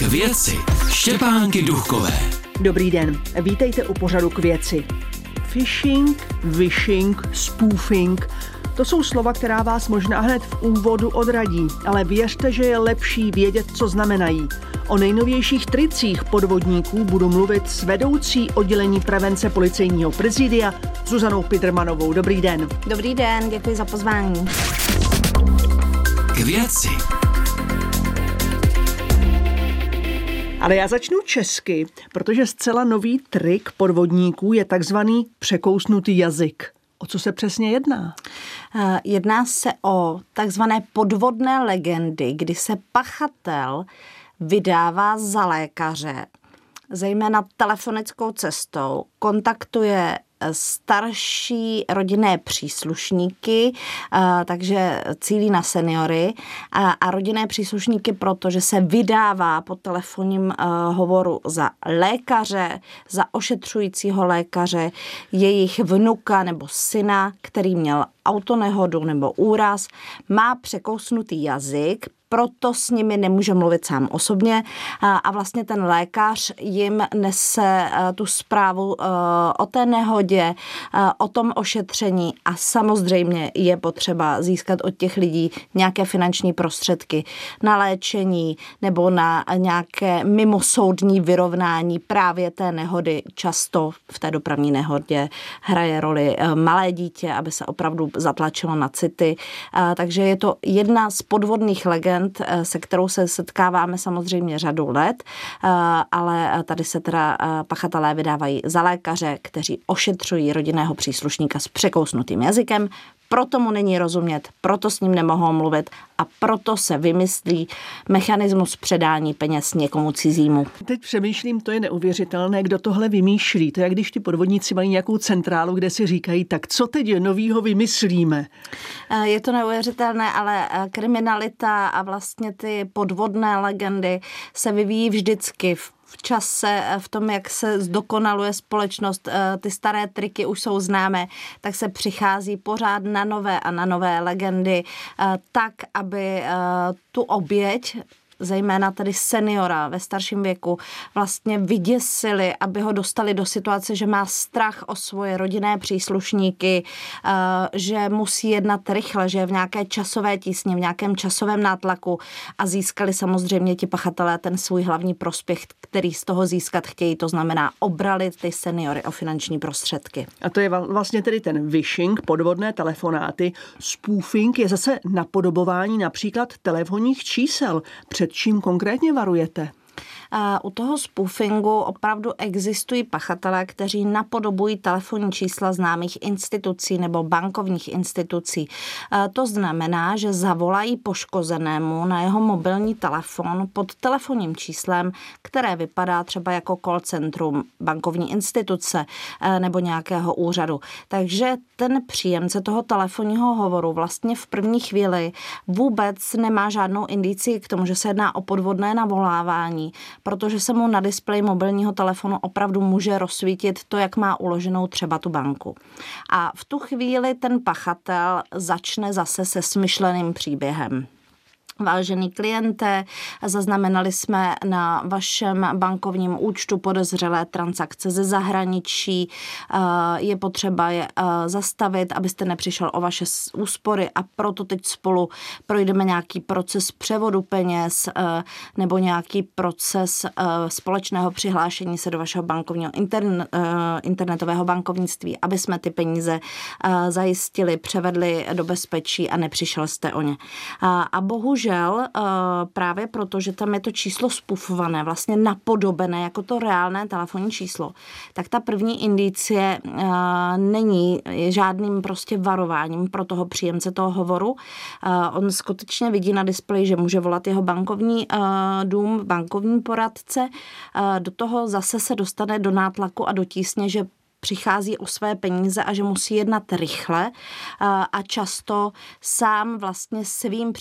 K věci Štěpánky Duchové. Dobrý den, vítejte u pořadu K věci. Phishing, wishing, spoofing – to jsou slova, která vás možná hned v úvodu odradí, ale věřte, že je lepší vědět, co znamenají. O nejnovějších tricích podvodníků budu mluvit s vedoucí oddělení prevence policejního prezidia Zuzanou Pidrmanovou. Dobrý den. Dobrý den, děkuji za pozvání. K věci. Ale já začnu česky, protože zcela nový trik podvodníků je takzvaný překousnutý jazyk. O co se přesně jedná? Eh, jedná se o takzvané podvodné legendy, kdy se pachatel vydává za lékaře, zejména telefonickou cestou, kontaktuje starší rodinné příslušníky, takže cílí na seniory a rodinné příslušníky, protože se vydává po telefonním hovoru za lékaře, za ošetřujícího lékaře, jejich vnuka nebo syna, který měl autonehodu nebo úraz, má překousnutý jazyk, proto s nimi nemůže mluvit sám osobně a vlastně ten lékař jim nese e, tu zprávu e, o té nehodě, e, o tom ošetření a samozřejmě je potřeba získat od těch lidí nějaké finanční prostředky na léčení nebo na nějaké mimosoudní vyrovnání právě té nehody. Často v té dopravní nehodě hraje roli malé dítě, aby se opravdu zatlačilo na city. Takže je to jedna z podvodných legend, trend, eh, se kterou se setkáváme samozřejmě řadu let, eh, ale tady se teda eh, pachatelé vydávají za lékaře, kteří ošetřují rodinného příslušníka s překousnutým jazykem, proto mu není rozumět, proto s ním nemohou mluvit a proto se vymyslí mechanismus předání peněz někomu cizímu. Teď přemýšlím, to je neuvěřitelné, kdo tohle vymýšlí. To je, když ti podvodníci mají nějakou centrálu, kde si říkají, tak co teď novýho vymyslíme? Je to neuvěřitelné, ale kriminalita a vlastně ty podvodné legendy se vyvíjí vždycky v v čase, v tom, jak se zdokonaluje společnost, eh, ty staré triky už jsou známé, tak se přichází pořád na nové a na nové legendy, eh, tak, aby eh, tu oběť zejména tedy seniora ve starším věku, vlastně vyděsili, aby ho dostali do situace, že má strach o svoje rodinné příslušníky, eh, že musí jednat rychle, že je v nějaké časové tísně, v nějakém časovém nátlaku a získali samozřejmě ti pachatelé ten svůj hlavní prospěch, který z toho získat chtějí, to znamená obrali ty seniory o finanční prostředky. A to je vlastně tedy ten wishing, podvodné telefonáty. Spoofing je zase napodobování například telefonních čísel. Před před čím konkrétně varujete? U toho spoofingu opravdu existují pachatelé, kteří napodobují telefonní čísla známých institucí nebo bankovních institucí. To znamená, že zavolají poškozenému na jeho mobilní telefon pod telefonním číslem, které vypadá třeba jako call centrum bankovní instituce e, nebo nějakého úřadu. Takže ten příjemce toho telefonního hovoru vlastně v první chvíli vůbec nemá žádnou indici k tomu, že se jedná o podvodné navolávání, protože se mu na displeji mobilního telefonu opravdu může rozsvítit to, jak má uloženou třeba tu banku. A v tu chvíli ten pachatel začne zase se smyšleným příběhem. Vážený kliente, zaznamenali jsme na vašem bankovním účtu podezřelé transakce ze zahraničí. Eh, je potřeba je eh, zastavit, abyste nepřišel o vaše úspory a proto teď spolu projdeme nějaký proces převodu peněz eh, nebo nějaký proces společného přihlášení se do vašeho bankovního internetového bankovnictví, aby jsme ty peníze zajistili, převedli do bezpečí a nepřišel jste o ně. A bohužel bohužel eh, právě proto, že tam je to číslo spufované, vlastně napodobené jako to reálné telefonní číslo, tak ta první indicie eh, není žádným prostě varováním pro toho příjemce toho hovoru. Eh, on skutečně vidí na displeji, že může volat jeho bankovní dům, bankovní poradce. Do toho zase se dostane do nátlaku a do tísně, že přichází o své peníze a že musí jednat rychle a často sám vlastně svým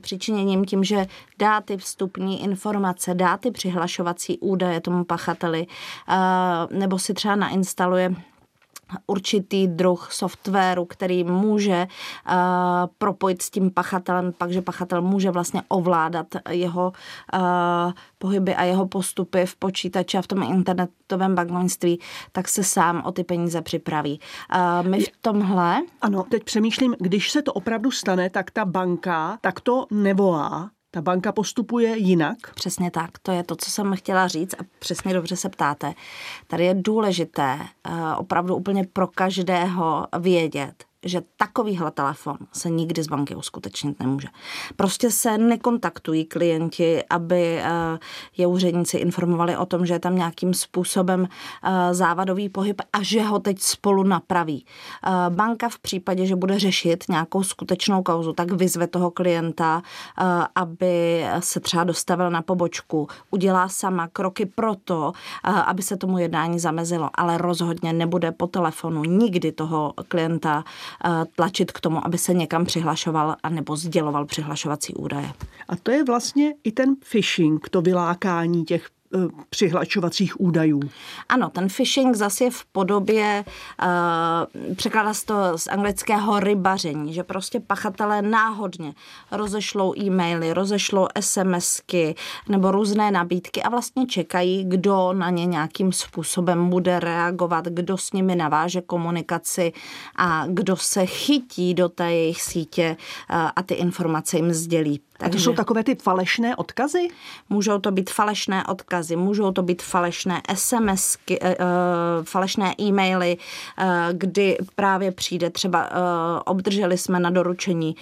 přičiněním tím, že dá ty vstupní informace, dá ty přihlašovací údaje tomu pachateli nebo si třeba nainstaluje určitý druh softwaru, který může uh, propojit s tím pachatelem, pak, že pachatel může vlastně ovládat jeho uh, pohyby a jeho postupy v počítači a v tom internetovém bankovnictví, tak se sám o ty peníze připraví. Uh, my v tomhle... Ano, teď přemýšlím, když se to opravdu stane, tak ta banka tak to nevolá, ta banka postupuje jinak? Přesně tak, to je to, co jsem chtěla říct a přesně dobře se ptáte. Tady je důležité opravdu úplně pro každého vědět, že takovýhle telefon se nikdy z banky uskutečnit nemůže. Prostě se nekontaktují klienti, aby eh, je úředníci informovali o tom, že je tam nějakým způsobem eh, závadový pohyb a že ho teď spolu napraví. Eh, banka v případě, že bude řešit nějakou skutečnou kauzu, tak vyzve toho klienta, aby se třeba dostavil na pobočku, udělá sama kroky pro to, aby se tomu jednání zamezilo, ale rozhodně nebude po telefonu nikdy toho klienta tlačit k tomu, aby se někam přihlašoval a nebo sděloval přihlašovací údaje. A to je vlastně i ten phishing, to vylákání těch Eh, přihlačovacích údajů. Ano, ten phishing zase je v podobě, uh, překládá se to z anglického rybaření, že prostě pachatelé náhodně rozešlou e-maily, rozešlou SMSky nebo různé nabídky a vlastně čekají, kdo na ně nějakým způsobem bude reagovat, kdo s nimi naváže komunikaci a kdo se chytí do té jejich sítě uh, a ty informace jim sdělí. Takže, a to jsou takové ty falešné odkazy? Můžou to být falešné odkazy, můžou to být falešné SMSky, uh, falešné e-maily, uh, kdy právě přijde třeba obdrželi jsme na doručení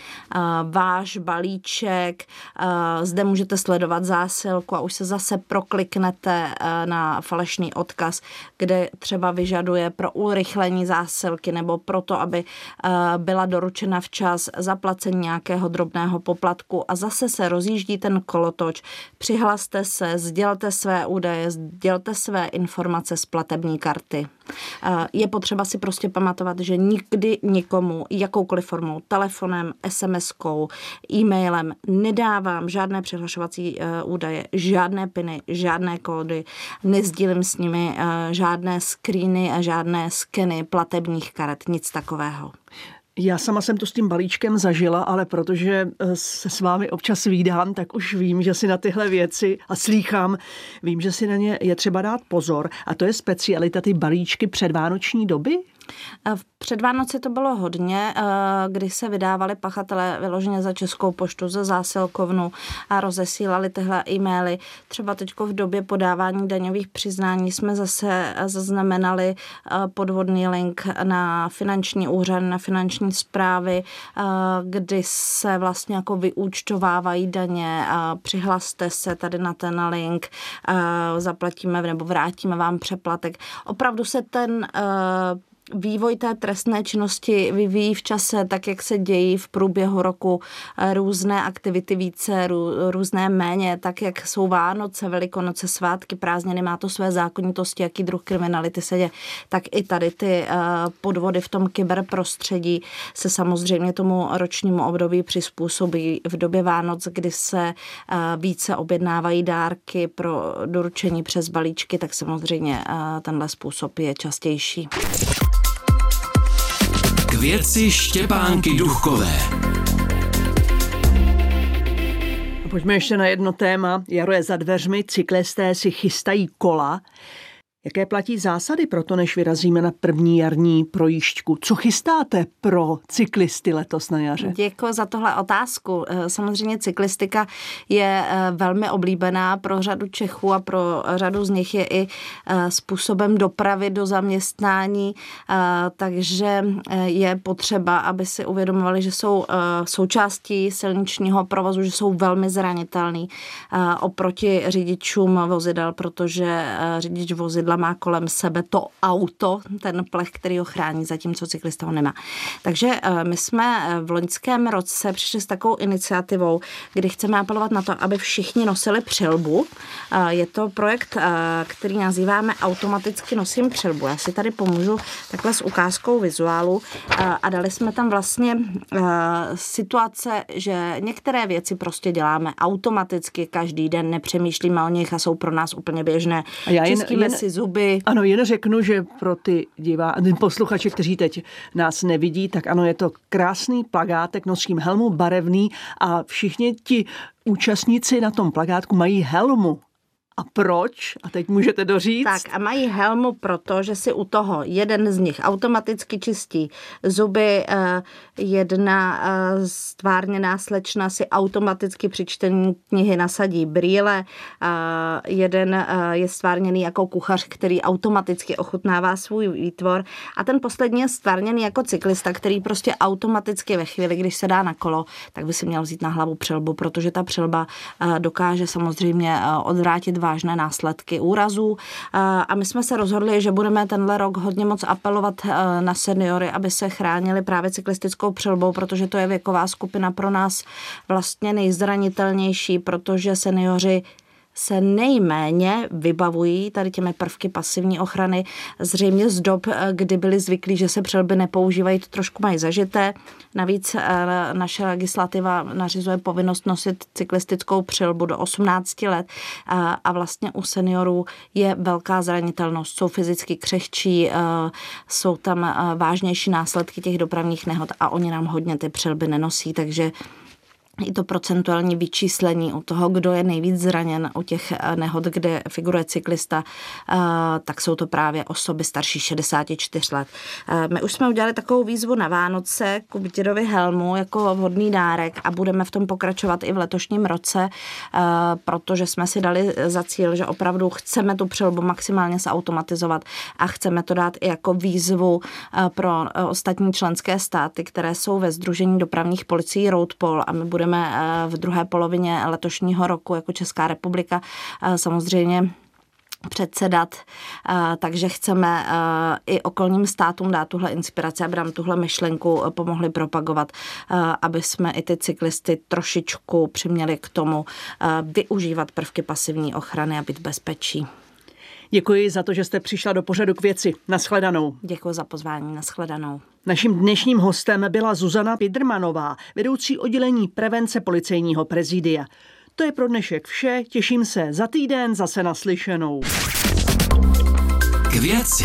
váš balíček, zde můžete sledovat zásilku a už se zase prokliknete na falešný odkaz, kde třeba vyžaduje pro urychlení zásilky nebo proto, aby byla doručena včas zaplacení nějakého drobného poplatku a zase se rozjíždí ten kolotoč. Přihlaste se, sdělte své údaje, sdělte své informace z platební karty. Je potřeba si prostě pamatovat, že nikdy nikomu jakoukoliv formou, telefonem, SMS-kou, e-mailem nedávám žádné přihlašovací e, údaje, žádné piny, žádné kódy, nezdílím s nimi e, žádné screeny a žádné skeny platebních karet, nic takového. Já sama jsem to s tím balíčkem zažila, ale protože eh, se s vámi občas výdám, tak už vím, že si na tyhle věci a slýchám, vím, že si na ně je třeba dát pozor. A to je specialita ty balíčky předvánoční doby? V před Vánoci to bylo hodně, eh, kdy se vydávali pachatelé vyloženě za Českou poštu, ze zásilkovnu a rozesílali tyhle e-maily. Třeba teď v době podávání daňových přiznání jsme zase zaznamenali eh, podvodný link na finanční úřad, na finanční zprávy, eh, kdy se vlastně jako vyúčtovávají daně, přihlaste se tady na ten link, zaplatíme nebo vrátíme vám přeplatek. Opravdu se ten vývoj té trestné činnosti vyvíjí v čase, tak jak se dějí v průběhu roku eh, různé aktivity více, různé méně, tak jak jsou Vánoce, Velikonoce, svátky, prázdniny, má to své zákonitosti, jaký druh kriminality se děje, tak i tady ty eh, podvody v tom kyberprostředí se samozřejmě tomu ročnímu období přizpůsobí v době Vánoc, kdy se eh, více objednávají dárky pro doručení přes balíčky, tak samozřejmě tenhle způsob je častější věci Štěpánky Duchkové. Pojďme ještě na jedno téma. Jaro je za dveřmi, cyklisté si chystají kola. Jaké platí zásady pro to, než vyrazíme na první jarní projížďku? Co chystáte pro cyklisty letos na jaře? Děkuji za tohle otázku. Eh, samozřejmě cyklistika je eh, velmi oblíbená pro řadu Čechů a pro řadu z nich je i eh, způsobem dopravy do zaměstnání, takže je potřeba, aby si uvědomovali, že jsou součástí silničního provozu, že jsou velmi zranitelný oproti řidičům vozidel, protože řidič vozidla vozidla má kolem sebe to auto, ten plech, který ho chrání, zatímco cyklista ho nemá. Takže eh, my jsme eh, v loňském roce přišli s takovou iniciativou, kdy chceme apelovat na to, aby všichni nosili přilbu. Eh, je to projekt, který nazýváme Automaticky nosím přilbu. Já si tady pomůžu takhle s ukázkou vizuálu a dali jsme tam vlastně situace, že některé věci prostě děláme automaticky každý den, nepřemýšlíme o nich a jsou pro nás úplně běžné. A já jen, jen, si zuby. Ano, jen řeknu, že pro ty divá, posluchače, kteří teď nás nevidí, tak ano, je to krásný plagátek, nosím helmu barevný a všichni ti účastníci na tom plagátku mají helmu. A proč? A teď můžete doříct. Tak a mají helmu proto, že si u toho jeden z nich automaticky čistí zuby, eh, jedna eh, stvárněná slečna si automaticky při čtení knihy nasadí brýle, jeden eh, je stvárněný jako kuchař, který automaticky ochutnává svůj výtvor a ten poslední je stvárněný jako cyklista, který prostě automaticky ve chvíli, když se dá na kolo, tak by si měl vzít na hlavu přelbu, protože ta přelba dokáže samozřejmě odvrátit vážné následky úrazů. A my jsme se rozhodli, že budeme tenhle rok hodně moc apelovat eh, na seniory, aby se chránili právě cyklistickou přelbou, protože to je věková skupina pro nás vlastně nejzranitelnější, protože seniori se nejméně vybavují tady těmi prvky pasivní ochrany. Zřejmě z dob, eh, kdy byli zvyklí, že se přelby nepoužívají, to trošku mají zažité. Navíc eh, naše legislativa nařizuje povinnost nosit cyklistickou přilbu do 18 let a vlastně u seniorů je velká zranitelnost. Jsou fyzicky křehčí, eh, jsou tam vážnější následky těch dopravních nehod a oni nám hodně ty přilby nenosí, takže i to procentuální vyčíslení u toho, kdo je nejvíc zraněn u těch eh, nehod, kde figuruje cyklista, eh, tak jsou to právě osoby starší 64 let. Eh, my už jsme udělali takovou výzvu na Vánoce k dědovi helmu jako vhodný dárek a budeme v tom pokračovat i v letošním roce, protože jsme si dali za cíl, že opravdu chceme tu přelbu maximálně zautomatizovat a chceme to dát i jako výzvu pro ostatní členské státy, které jsou ve Združení dopravních policií Roadpol a my budeme budeme eh, v druhé polovině letošního roku jako Česká republika eh, samozřejmě předsedat, eh, takže chceme i okolním státům dát tuhle inspiraci, aby nám tuhle myšlenku pomohli propagovat, aby jsme i ty cyklisty trošičku přiměli k tomu využívat prvky pasivní ochrany a být bezpečí. Děkuji za to, že jste přišla do pořadu k věci. Naschledanou. Děkuji za pozvání. Naschledanou. Naším dnešním hostem byla Zuzana Pidrmanová, vedoucí oddělení prevence policejního prezidia. To je pro dnešek vše, těším se za týden zase naslyšenou. K věci.